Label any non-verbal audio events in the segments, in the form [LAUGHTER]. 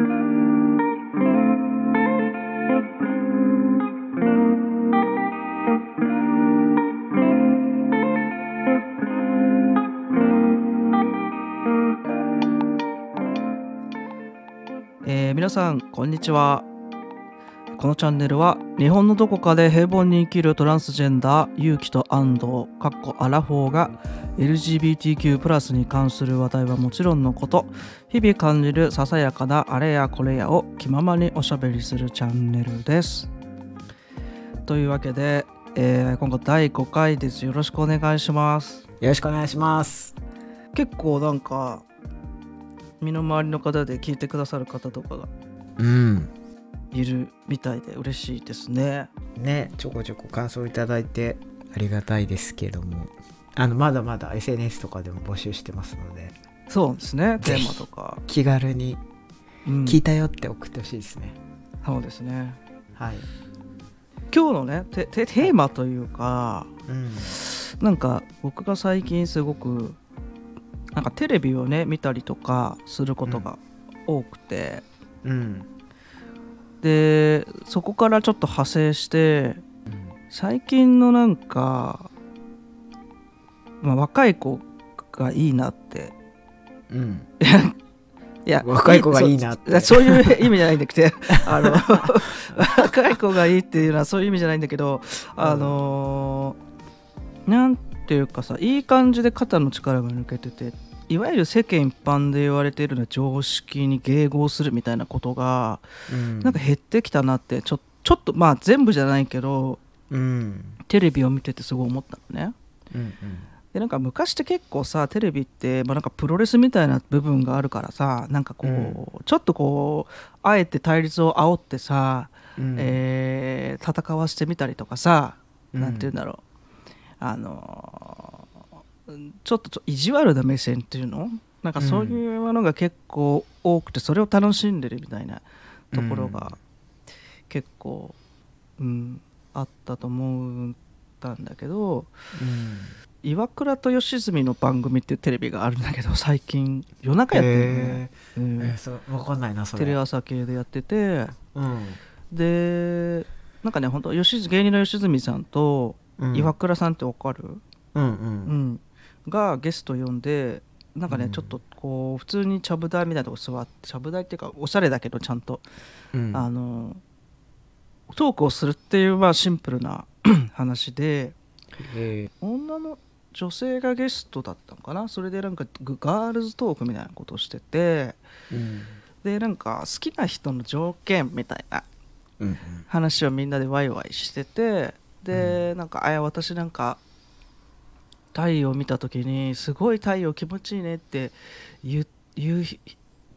えー皆さんこんにちは。このチャンネルは日本のどこかで平凡に生きるトランスジェンダー勇気と安藤かっこアラフォーが LGBTQ+ に関する話題はもちろんのこと日々感じるささやかなあれやこれやを気ままにおしゃべりするチャンネルですというわけで、えー今回第5回ですよろしくお願いしますよろしくお願いします。結構なんか身の回りの方で聞いてくださる方とかがうん。いるみたいで嬉しいですね。ね、ちょこちょこ感想いただいてありがたいですけども、あのまだまだ SNS とかでも募集してますので、そうですね、テーマとか。気軽にうん聞いたよって送ってほしいですね。そうですね。はい。今日のね、テテテーマというか、うん。なんか僕が最近すごく、なんかテレビをね、見たりとかすることが多くて、うん。で、そこからちょっと派生して、最近のなんか、まあ、若い子がいいなってうん。いや若い子がいいなってそういう意味じゃないんだけど [LAUGHS] あの若い子がいいっていうのはそういう意味じゃないんだけどあのなんていうかさいい感じで肩の力が抜けてていわゆる世間一般で言われているような常識に迎合するみたいなことがうん。なんか減ってきたなってちょちょっとまあ全部じゃないけどうん。テレビを見ててすごい思ったのね。うん。でなんか昔って結構さテレビって、まあ、なんかプロレスみたいな部分があるからさなんかこう、ちょっとこうあえて対立を煽ってさ、うん。えー戦わしてみたりとかさ、うん。なんて言うんだろう。あのーちょっと意地悪な目線っていうの？なんかそういうものが結構多くてそれを楽しんでるみたいなところが結構、うん、あったと思ったんだけど、うん。岩倉と吉住の番組っていうテレビがあるんだけど最近夜中やってるよね、えうん。ーえー、そうわかんないなそれ。テレ朝系でやってて。うん。でなんかね本当吉住芸人の吉住さんとうん。岩倉さんってわかる、うんう。うん。んがゲスト呼んでなんかね、うん。ちょっとこう普通にちゃぶ台みたいなとこ座ってちゃぶ台っていうかおしゃれだけどちゃんと、うん。あのトークをするっていうまあシンプルな [CLEARS THROAT] 話でえ女の女性がゲストだったのかな？それでなんかグガールズトークみたいなことをしててーうん。でなんか好きな人の条件みたいなうん。話をみんなでワイワイしててで、なんかあや私なんか太陽見た時にすごい太陽気持ちいいねって言う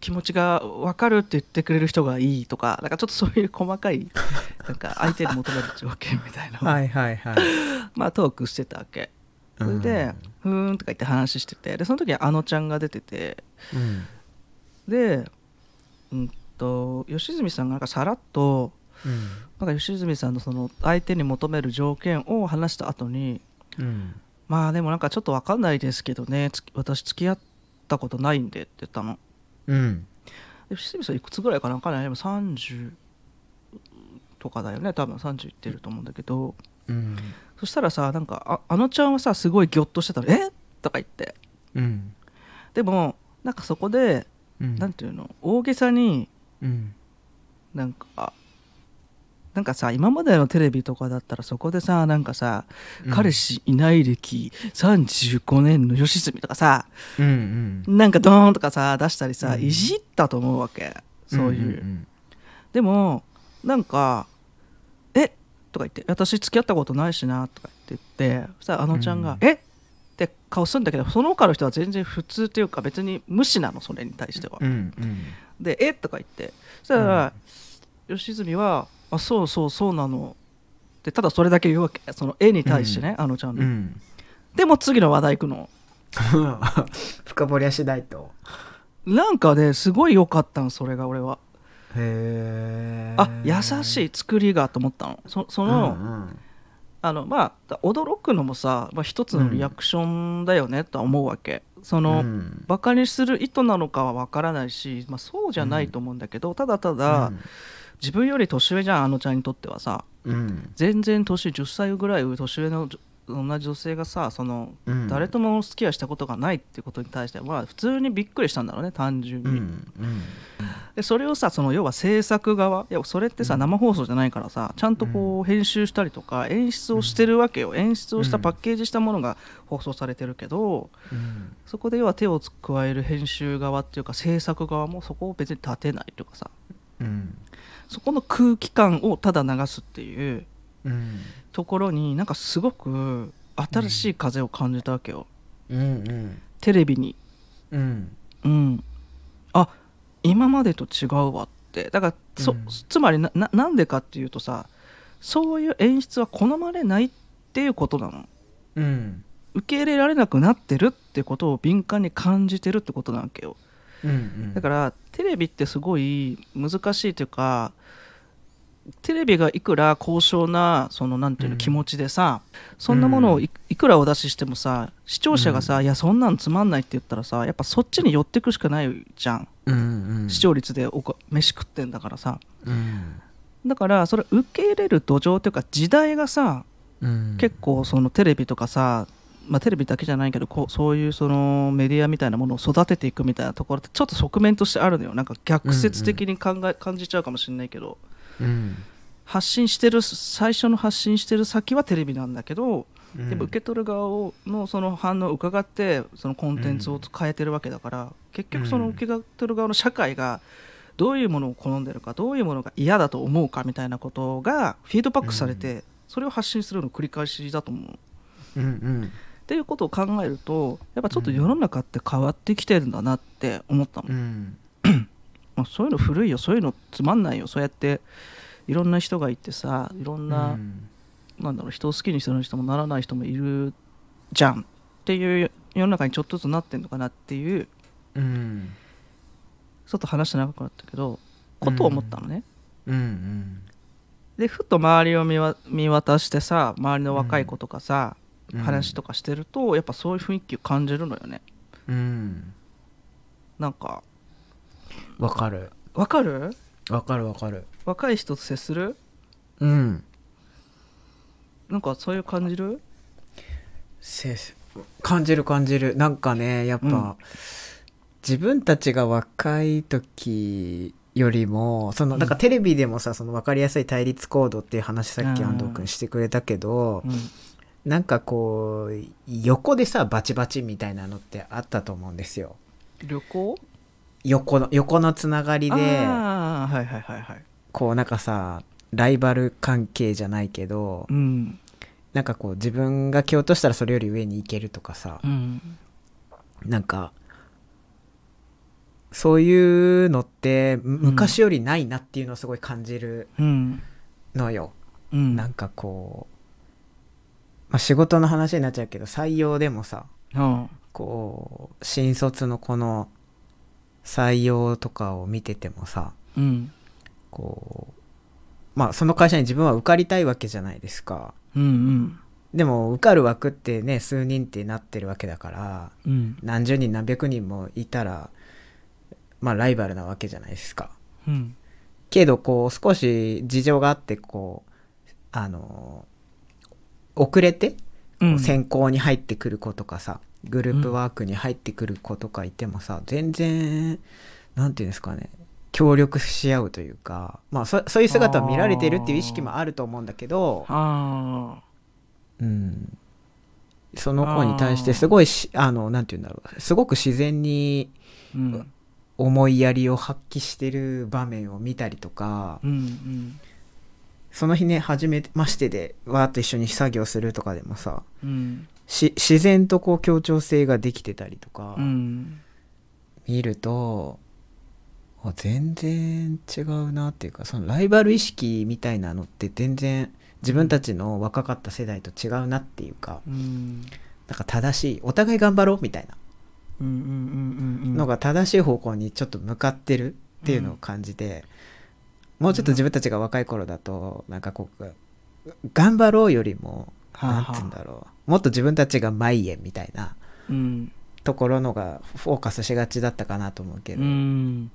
気持ちが分かるって言ってくれる人がいいとかなんかちょっとそういう細かい [LAUGHS] なんか相手に求める条件みたいなはいはいはい。[LAUGHS] まあトークしてたわけ。それで、ふーんとか言って話しててでその時はあのちゃんが出ててうん。でうんと吉住さんがなんかさらっとうん。なんか吉住さんのその相手に求める条件を話した後にうん。まあでもなんかちょっと分かんないですけどね私付き合ったことないんでって言ったのうん。で吉住さんいくつぐらいかな分かんないでも30とかだよね。多分30いってると思うんだけど。うん。そしたらさなんかああのちゃんはさすごいギョッとしてたの「え？とか言って。うん。でもなんかそこでうん。なんていうの？大げさにうん。なんかなんかさ今までのテレビとかだったらそこでさなんかさ、うん。彼氏いない歴35年の吉住とかさうんうん。なんかドーンとかさ出したりさ、うん。いじったと思うわけ。そういう、ん。でもなんか「え？とか言って「私付き合ったことないしな」とか言って言ってそしたらあのちゃんが「うん。え？って顔するんだけどその他の人は全然普通っていうか別に無視なのそれに対しては。うんうん。で「え？とか言って。そしたら、吉住は「あそうそうそうなの」ってただそれだけ言うわけ。その絵に対してね、あのちゃんの、うん。でも次の話題行くの。[LAUGHS] 深掘りはしないと。なんかねすごい良かったのそれが俺はへえ。あ優しい作りがと思ったの。そその、うんうん。ああのまあ驚くのもさ、まあ、一つのリアクションだよねとは思うわけ、その、うん。バカにする意図なのかは分からないし、まあ、そうじゃないと思うんだけど、ただただ、自分より年上じゃんあのちゃんにとってはさ。うん。全然年10歳ぐらい年上の同じ女性がさその、うん。誰ともお付き合いしたことがないってことに対しては、まあ、普通にびっくりしたんだろうね単純に、うんうん。でそれをさその要は制作側いやそれってさ、うん。生放送じゃないからさちゃんとこう編集したりとか演出をしてるわけよ、演出をしたパッケージしたものが放送されてるけど、うん。そこで要は手を加える編集側っていうか制作側もそこを別に立てないとかさ。うん。そこの空気感をただ流すっていう。うんところになんかすごく新しい風を感じたわけよ、うんうん。テレビに。うん。うん。あ今までと違うわって。だからそ、うん。つまりなななんでかっていうとさそういう演出は好まれないっていうことなの。うん。受け入れられなくなってるってことを敏感に感じてるってことなわけよ。うんだからテレビってすごい難しいというかテレビがいくら高尚なそのなんていうのうん気持ちでさ、そんなものをいいくらお出ししてもさ視聴者がさ、いやそんなんつまんないって言ったらさやっぱそっちに寄ってくしかないじゃん、うんうん。視聴率でおこ飯食ってんだからさ。うん。だからそれ受け入れる土壌というか時代がさうん。結構そのテレビとかさまあ、テレビだけじゃないけどこうそういうそのメディアみたいなものを育てていくみたいなところってちょっと側面としてあるのよ。なんか逆説的に考え、感じちゃうかもしれないけど。うん発信してる最初の発信してる先はテレビなんだけど、うん。でも受け取る側をのその反応を伺ってそのコンテンツを変えてるわけだから、結局その受け取る側の社会がどういうものを好んでるかどういうものが嫌だと思うかみたいなことがフィードバックされて、それを発信するの繰り返しだと思う。うんうん。っていうことを考えるとやっぱちょっと世の中って変わってきてるんだなって思ったの、うんまあ、そういうの古いよ。そういうのつまんないよ。そうやっていろんな人がいてさいろんな、なんだろう人を好きにする人もならない人もいるじゃん。っていう世の中にちょっとずつなってんのかなっていううん。ちょっと話して長くなったけどことを思ったのね、うん。うんでふと周りを見わ見渡してさ周りの若い子とかさ、うん。話とかしてるとやっぱそういう雰囲気を感じるのよね。うん。なんかわかる。わかる？わかるわかる。若い人と接する？うん。なんかそういう感じる？せ感じる感じる。なんかねやっぱ、うん。自分たちが若い時よりもそのうん。なんかテレビでもさその分かりやすい対立行動っていう話さっきうん安藤君してくれたけど、うん。なんかこう横でさバチバチみたいなのってあったと思うんですよ。旅行？横の横のつながりでああはいはいはいはい。こうなんかさライバル関係じゃないけどうん。なんかこう自分が蹴落としたらそれより上に行けるとかさうん。なんかそういうのってむ昔よりないなっていうのをすごい感じるうん。のよ、うん。なんかこう、まあ、仕事の話になっちゃうけど採用でもさうん。こう新卒のこの採用とかを見ててもさうん。こうまあその会社に自分は受かりたいわけじゃないですか。うんうん。でも受かる枠ってね数人ってなってるわけだからうん。何十人何百人もいたらまあライバルなわけじゃないですか。うん。けどこう少し事情があってこうあの遅れてうん。選考に入ってくる子とかさ、グループワークに入ってくる子とかいてもさ全然なんていうんですかね協力し合うというかまあそそういう姿を見られてるっていう意識もあると思うんだけど、あ。うん、その子に対してすごいしあ。のなんていうんだろうすごく自然に思いやりを発揮してる場面を見たりとかうんうん。その日ね初めましてでわーっと一緒に作業するとかでもさうん。し自然とこう協調性ができてたりとかうん。見ると、あ全然違うなっていうかそのライバル意識みたいなのって全然自分たちの若かった世代と違うなっていうかうん。なんか正しいお互い頑張ろうみたいなうんうんうんうんのが正しい方向にちょっと向かってるっていうのを感じて、もうちょっと自分たちが若い頃だとなんかこう頑張ろうよりもはあはあ。なんて言うんだろう。もっと自分たちが前へみたいな。うんところのがフォーカスしがちだったかなと思うけうど、ん。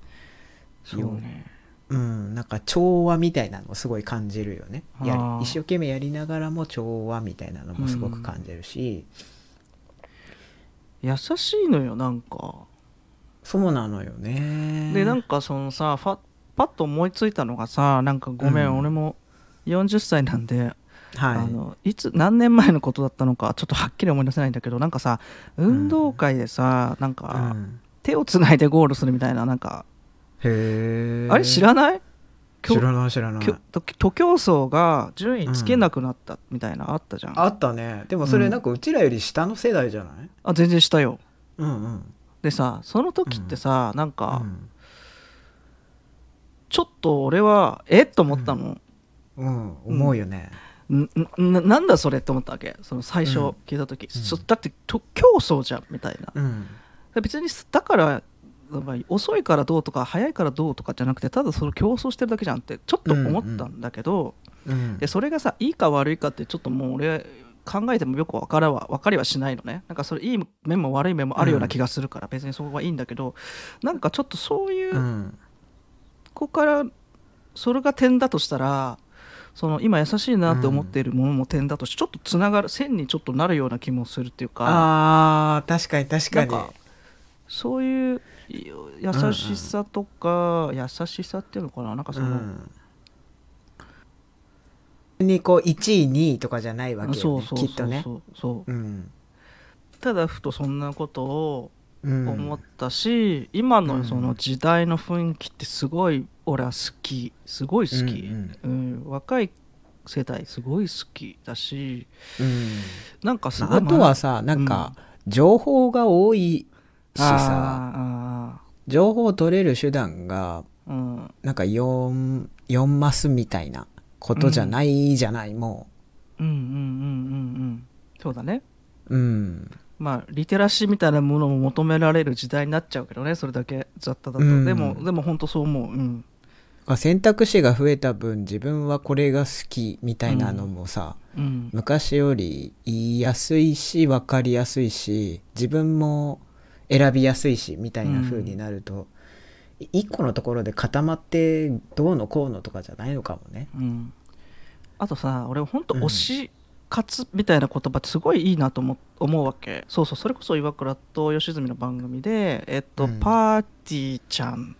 そうね。うん、なんか調和みたいなのもすごい感じるよね。や一生懸命やりながらも調和みたいなのもすごく感じるし、優しいのよなんか。そうなのよね。でなんかそのさパッと思いついたのがさなんかごめん、うん。俺も40歳なんで、はい。あのいつ何年前のことだったのかちょっとはっきり思い出せないんだけどなんかさ運動会でさ、なんうか、ん、手をつないでゴールするみたいななんか、へえあれ知らない？知らない知らない。徒徒競走が順位つけなくなったみたいなあったじゃん、ああったね。でもそれなんかうちらより下の世代じゃない？全然したよ。うんうん。でさその時ってさ、なんか、うん。ちょっと俺はえ？っと思ったの、うん、思うよね、んんななんだそれって思ったわけ？その最初うん。聞いた時、うん。そだってと競争じゃんみたいな。うん。別にだからまあ遅いからどうとか早いからどうとかじゃなくてただその競争してるだけじゃんってちょっと思ったんだけど、うんでそれがさいいか悪いかってちょっともう俺考えてもよく分からは分かりはしないのね。なんかそれいい面も悪い面もあるような気がするから、別にそこはいいんだけどなんかちょっとそういううん。ここからそれが点だとしたらその今優しいなって思っているものも点だとちょっとつながる線にちょっとなるような気もするっていうか。あー確かに確かに。そういうい優しさとか、優しさっていうのかな？なんかその、うん。にこう1位2位とかじゃないわけよねそうそうそうきっとね。そう。そううん。ただふとそんなことをうん思ったし、今うん。のその時代の雰囲気ってすごい俺は好き。すごい好き、うんうん。若い世代すごい好きだし。うん。なんかすごいあとはさなんか情報が多いしさ。あ情報を取れる手段がうん。なんか 4, 4マスみたいなことじゃないじゃない、もう。んうんうんうんうんそうだね。ううん。まあリテラシーみたいなものも求められる時代になっちゃうけどねそれだけ雑多だと、うん。でもでも本当そう思う。うん選択肢が増えた分自分はこれが好きみたいなのもさ、うん。昔より言いやすいし分かりやすいし自分も選びやすいしみたいな風になると、い一個のところで固まってどうのこうのとかじゃないのかもね。うん。あとさ俺本当うん。推し活みたいな言葉ってすごいいいなと思思うわけ。そうそうそれこそ岩倉と吉住の番組でえっと、うん。パーティーちゃん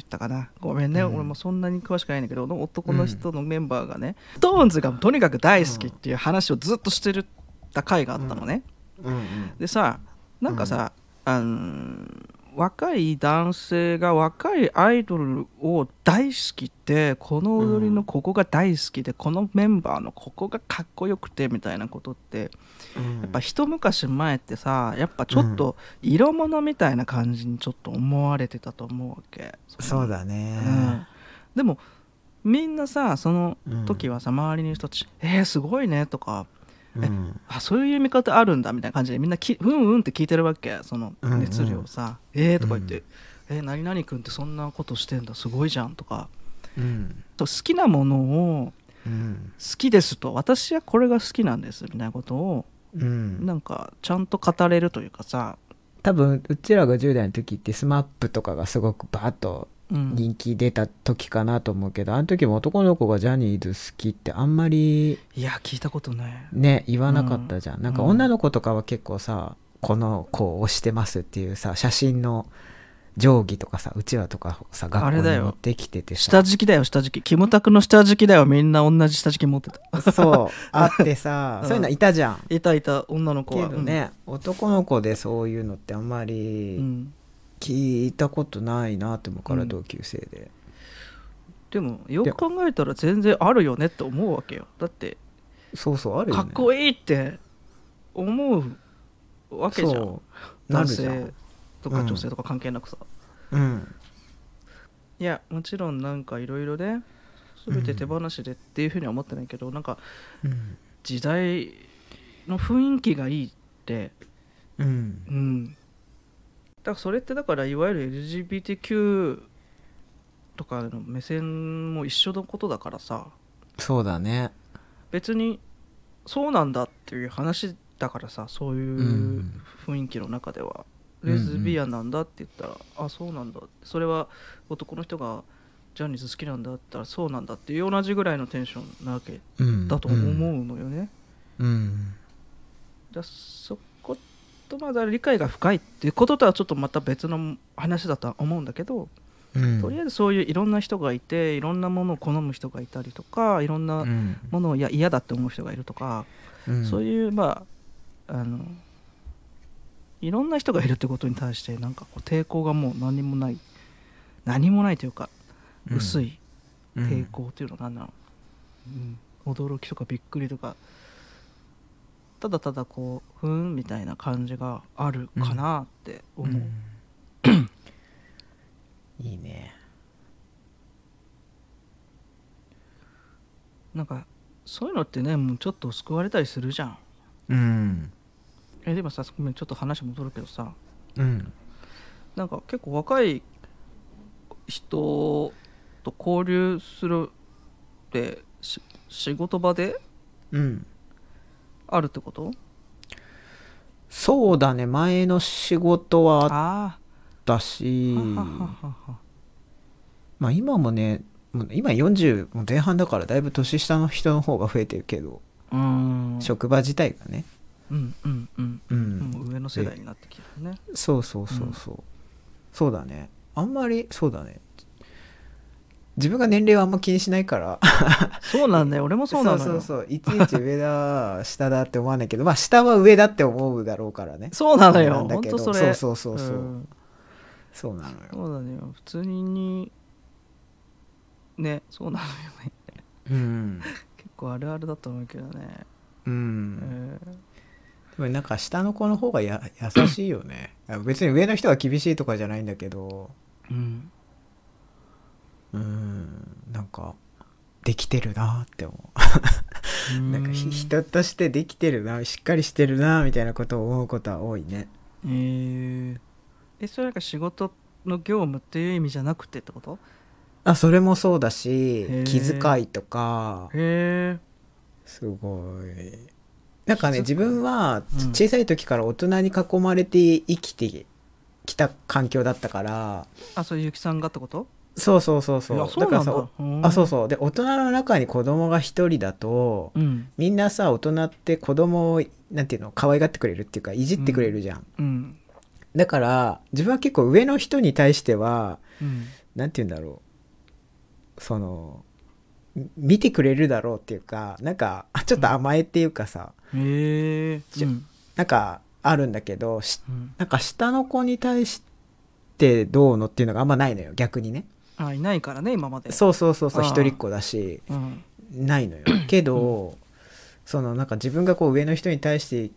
言ったかな。ごめんね、うん。俺もそんなに詳しくないんだけど男の人のメンバーがね、ストーンズがとにかく大好きっていう話をずっとしてるた回があったのね、うん。でさなんかさ、あの若い男性が若いアイドルを大好きってこの踊りのここが大好きで、このメンバーのここがかっこよくてみたいなことってうんやっぱ一昔前ってさやっぱちょっと色物みたいな感じにちょっと思われてたと思うわけ。そうだね。うんでもみんなさそのうん時はさ周りにいる人たち「えー、すごいね」とかうん。あそういう見方あるんだみたいな感じでみんなきうんうんって聞いてるわけその熱量をさ「えー」とか言って「えー、何々君ってそんなことしてんだすごいじゃん」とか。うん。好きなものをうん。好きですと私はこれが好きなんですみたいなことをうん。なんかちゃんと語れるというかさ、多分うちらが10代の時って SMAP とかがすごくバーッとうん、人気出た時かなと思うけど、あの時も男の子がジャニーズ好きってあんまりいや聞いたことない。ね言わなかったじゃん、うん。なんか女の子とかは結構さこの子を推してますっていうさ写真の定規とかさうちわとかさ学校あれだよ。に持ってきててさ。下敷きだよ下敷き。キムタクの下敷きだよみんな同じ下敷き持ってた。そう。[LAUGHS] あってさ、うん。そういうのいたじゃん。いたいた女の子は。けどね、男の子でそういうのってあんまうん、うりん聞いたことないなって思うから、うん同級生で。でもよく考えたら全然あるよねって思うわけよ。だってそうそうあるよね。かっこいいって思うわけじゃん。男るじゃん。性とかうん。女性とか関係なくさ、うん。いやもちろんなんかいろいろね全て手放しでっていうふうには思ってないけど、なんかうん。時代の雰囲気がいいってうん。うん。だからそれってだからいわゆる LGBTQ とかの目線も一緒のことだからさ。そうだね。別にそうなんだっていう話だからさそういう雰囲気の中では、レズビアンなんだって言ったら、あそうなんだそれは男の人がジャニーズ好きなんだったらそうなんだっていう同じぐらいのテンションなわけうんだと思うのよね、うん。だそことまだ理解が深いっていうこととはちょっとまた別の話だとは思うんだけど、うん。とりあえずそういういろんな人がいていろんなものを好む人がいたりとかいろんなうんものをいや嫌だって思う人がいるとか、うん。そういうまああのいろんな人がいるってことに対してなんかこう抵抗がもう何もない何もないというかうん。薄いうん。抵抗っていうのは何なの、うん。驚きとかびっくりとかただただこうふーんみたいな感じがあるかなって思う、うん。いいね。なんかそういうのってねもうちょっと救われたりするじゃん。うん。えでもさごめんちょっと話戻るけどさ。うん。なんか結構若い人と交流するってし仕事場でうんあるってこと？そうだね。前の仕事はあっあたしまあ今もね今40も前半だからだいぶ年下の人の方が増えてるけど、職場自体がね。うんうんうん。うもう上の世代になってきてるね。そうそうそうそう、そうだね。あんまりそうだね自分が年齢はあんま気にしないから。[LAUGHS] そうなんだよ。俺もそうなのよ。そうそうそう。いちいち上だ下だって思わないけど。[LAUGHS] まあ下は上だって思うだろうからね。そうなのよ。なんだけど。それ。そうそうそうそう、ん。そうなのよ。そうなのよ普通にねそうなのよね。うん。結構あるあるだと思うけどね、うえんー。でもなんか下の子の方がや優しいよね。あ別に上の人が厳しいとかじゃないんだけど。うんうんなんかできてるなって思う。なんかひ人としてできてるなしっかりしてるなみたいなことを思うことは多いね。えー、えそれなんか仕事の業務っていう意味じゃなくてってこと？あそれもそうだし気遣いとか。へえすごい。なんかね自分はうん。小さい時から大人に囲まれて生きてきた環境だったから。あそういうゆきさんがってこと？そうそうそうそう。だ。だからさうん。あそうそう。で大人の中に子供が一人だとうん。みんなさ大人って子供をなんていうの可愛がってくれるっていうかいじってくれるじゃん、うん。だから自分は結構上の人に対してはうん。なんて言うんだろう。そのみ見てくれるだろうっていうかなんかあちょっと甘えっていうかさ、うん。なんかあるんだけどしうん。なんか下の子に対してどうのっていうのがあんまないのよ逆にねあいないからね今まで。そうそうそうそう一人っ子だしうん。ないのよ。[COUGHS] けど、そのなんか自分がこう上の人に対して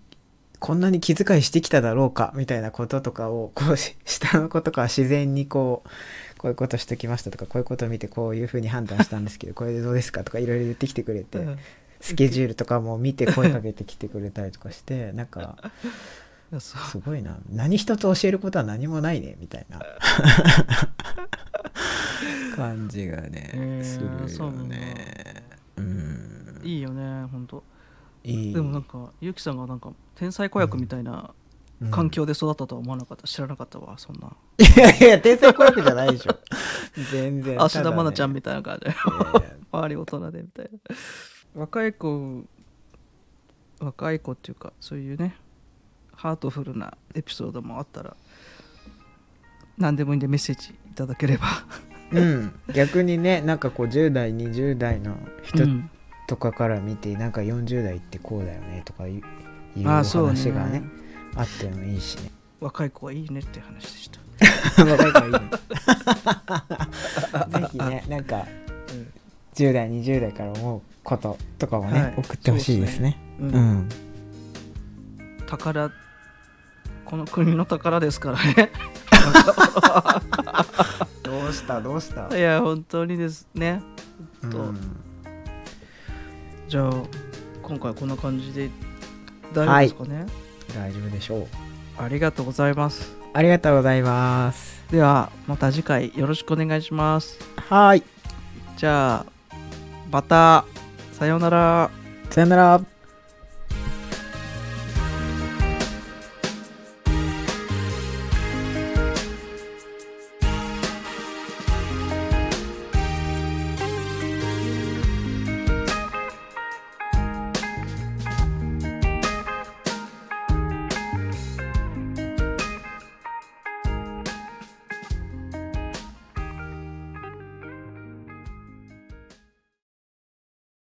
こんなに気遣いしてきただろうかみたいなこととかをこうし下の子とかは自然にこうこういうことしてきましたとかこういうことを見てこういうふうに判断したんですけどこれでどうですか？とかいろいろ言ってきてくれて、うん。スケジュールとかも見て声かけてきてくれたりとかしてなんか [LAUGHS] すごいな。何一つ教えることは何もないねみたいな [LAUGHS] [LAUGHS] 感じがね、へーするよね。うんいいよね本当いい。でもなんかゆきさんがなんか天才子役みたいなうん。環境で育ったとは思わなかった。知らなかったわそんな。[LAUGHS] いやいや天才子役じゃないでしょ。全然。芦田愛菜ちゃんみみたいな感じ。[LAUGHS] 周り大人でみたいな。若い子若い子っていうかそういうねハートフルなエピソードもあったら何でもいいんでメッセージいただければうん。逆にねなんかこう10代20代の人うん。とかから見て、なんか40代ってこうだよねとかいう話がねね。あってもいいしね。若い子はいいねって話でした、[LAUGHS] 若い子はいいね。[LAUGHS] ぜひねなんか10代20代から思うこととかもね、はい。送ってほしいですね。うんうん。宝この国の宝ですからねどうした？どうした？いや本当にですね。と。じゃあ今回こんな感じで大丈夫ですかね、大丈夫でしょう。ありがとうございます。ありがとうございます。ではまた次回よろしくお願いします。はい。じゃあまたさようなら。さよなら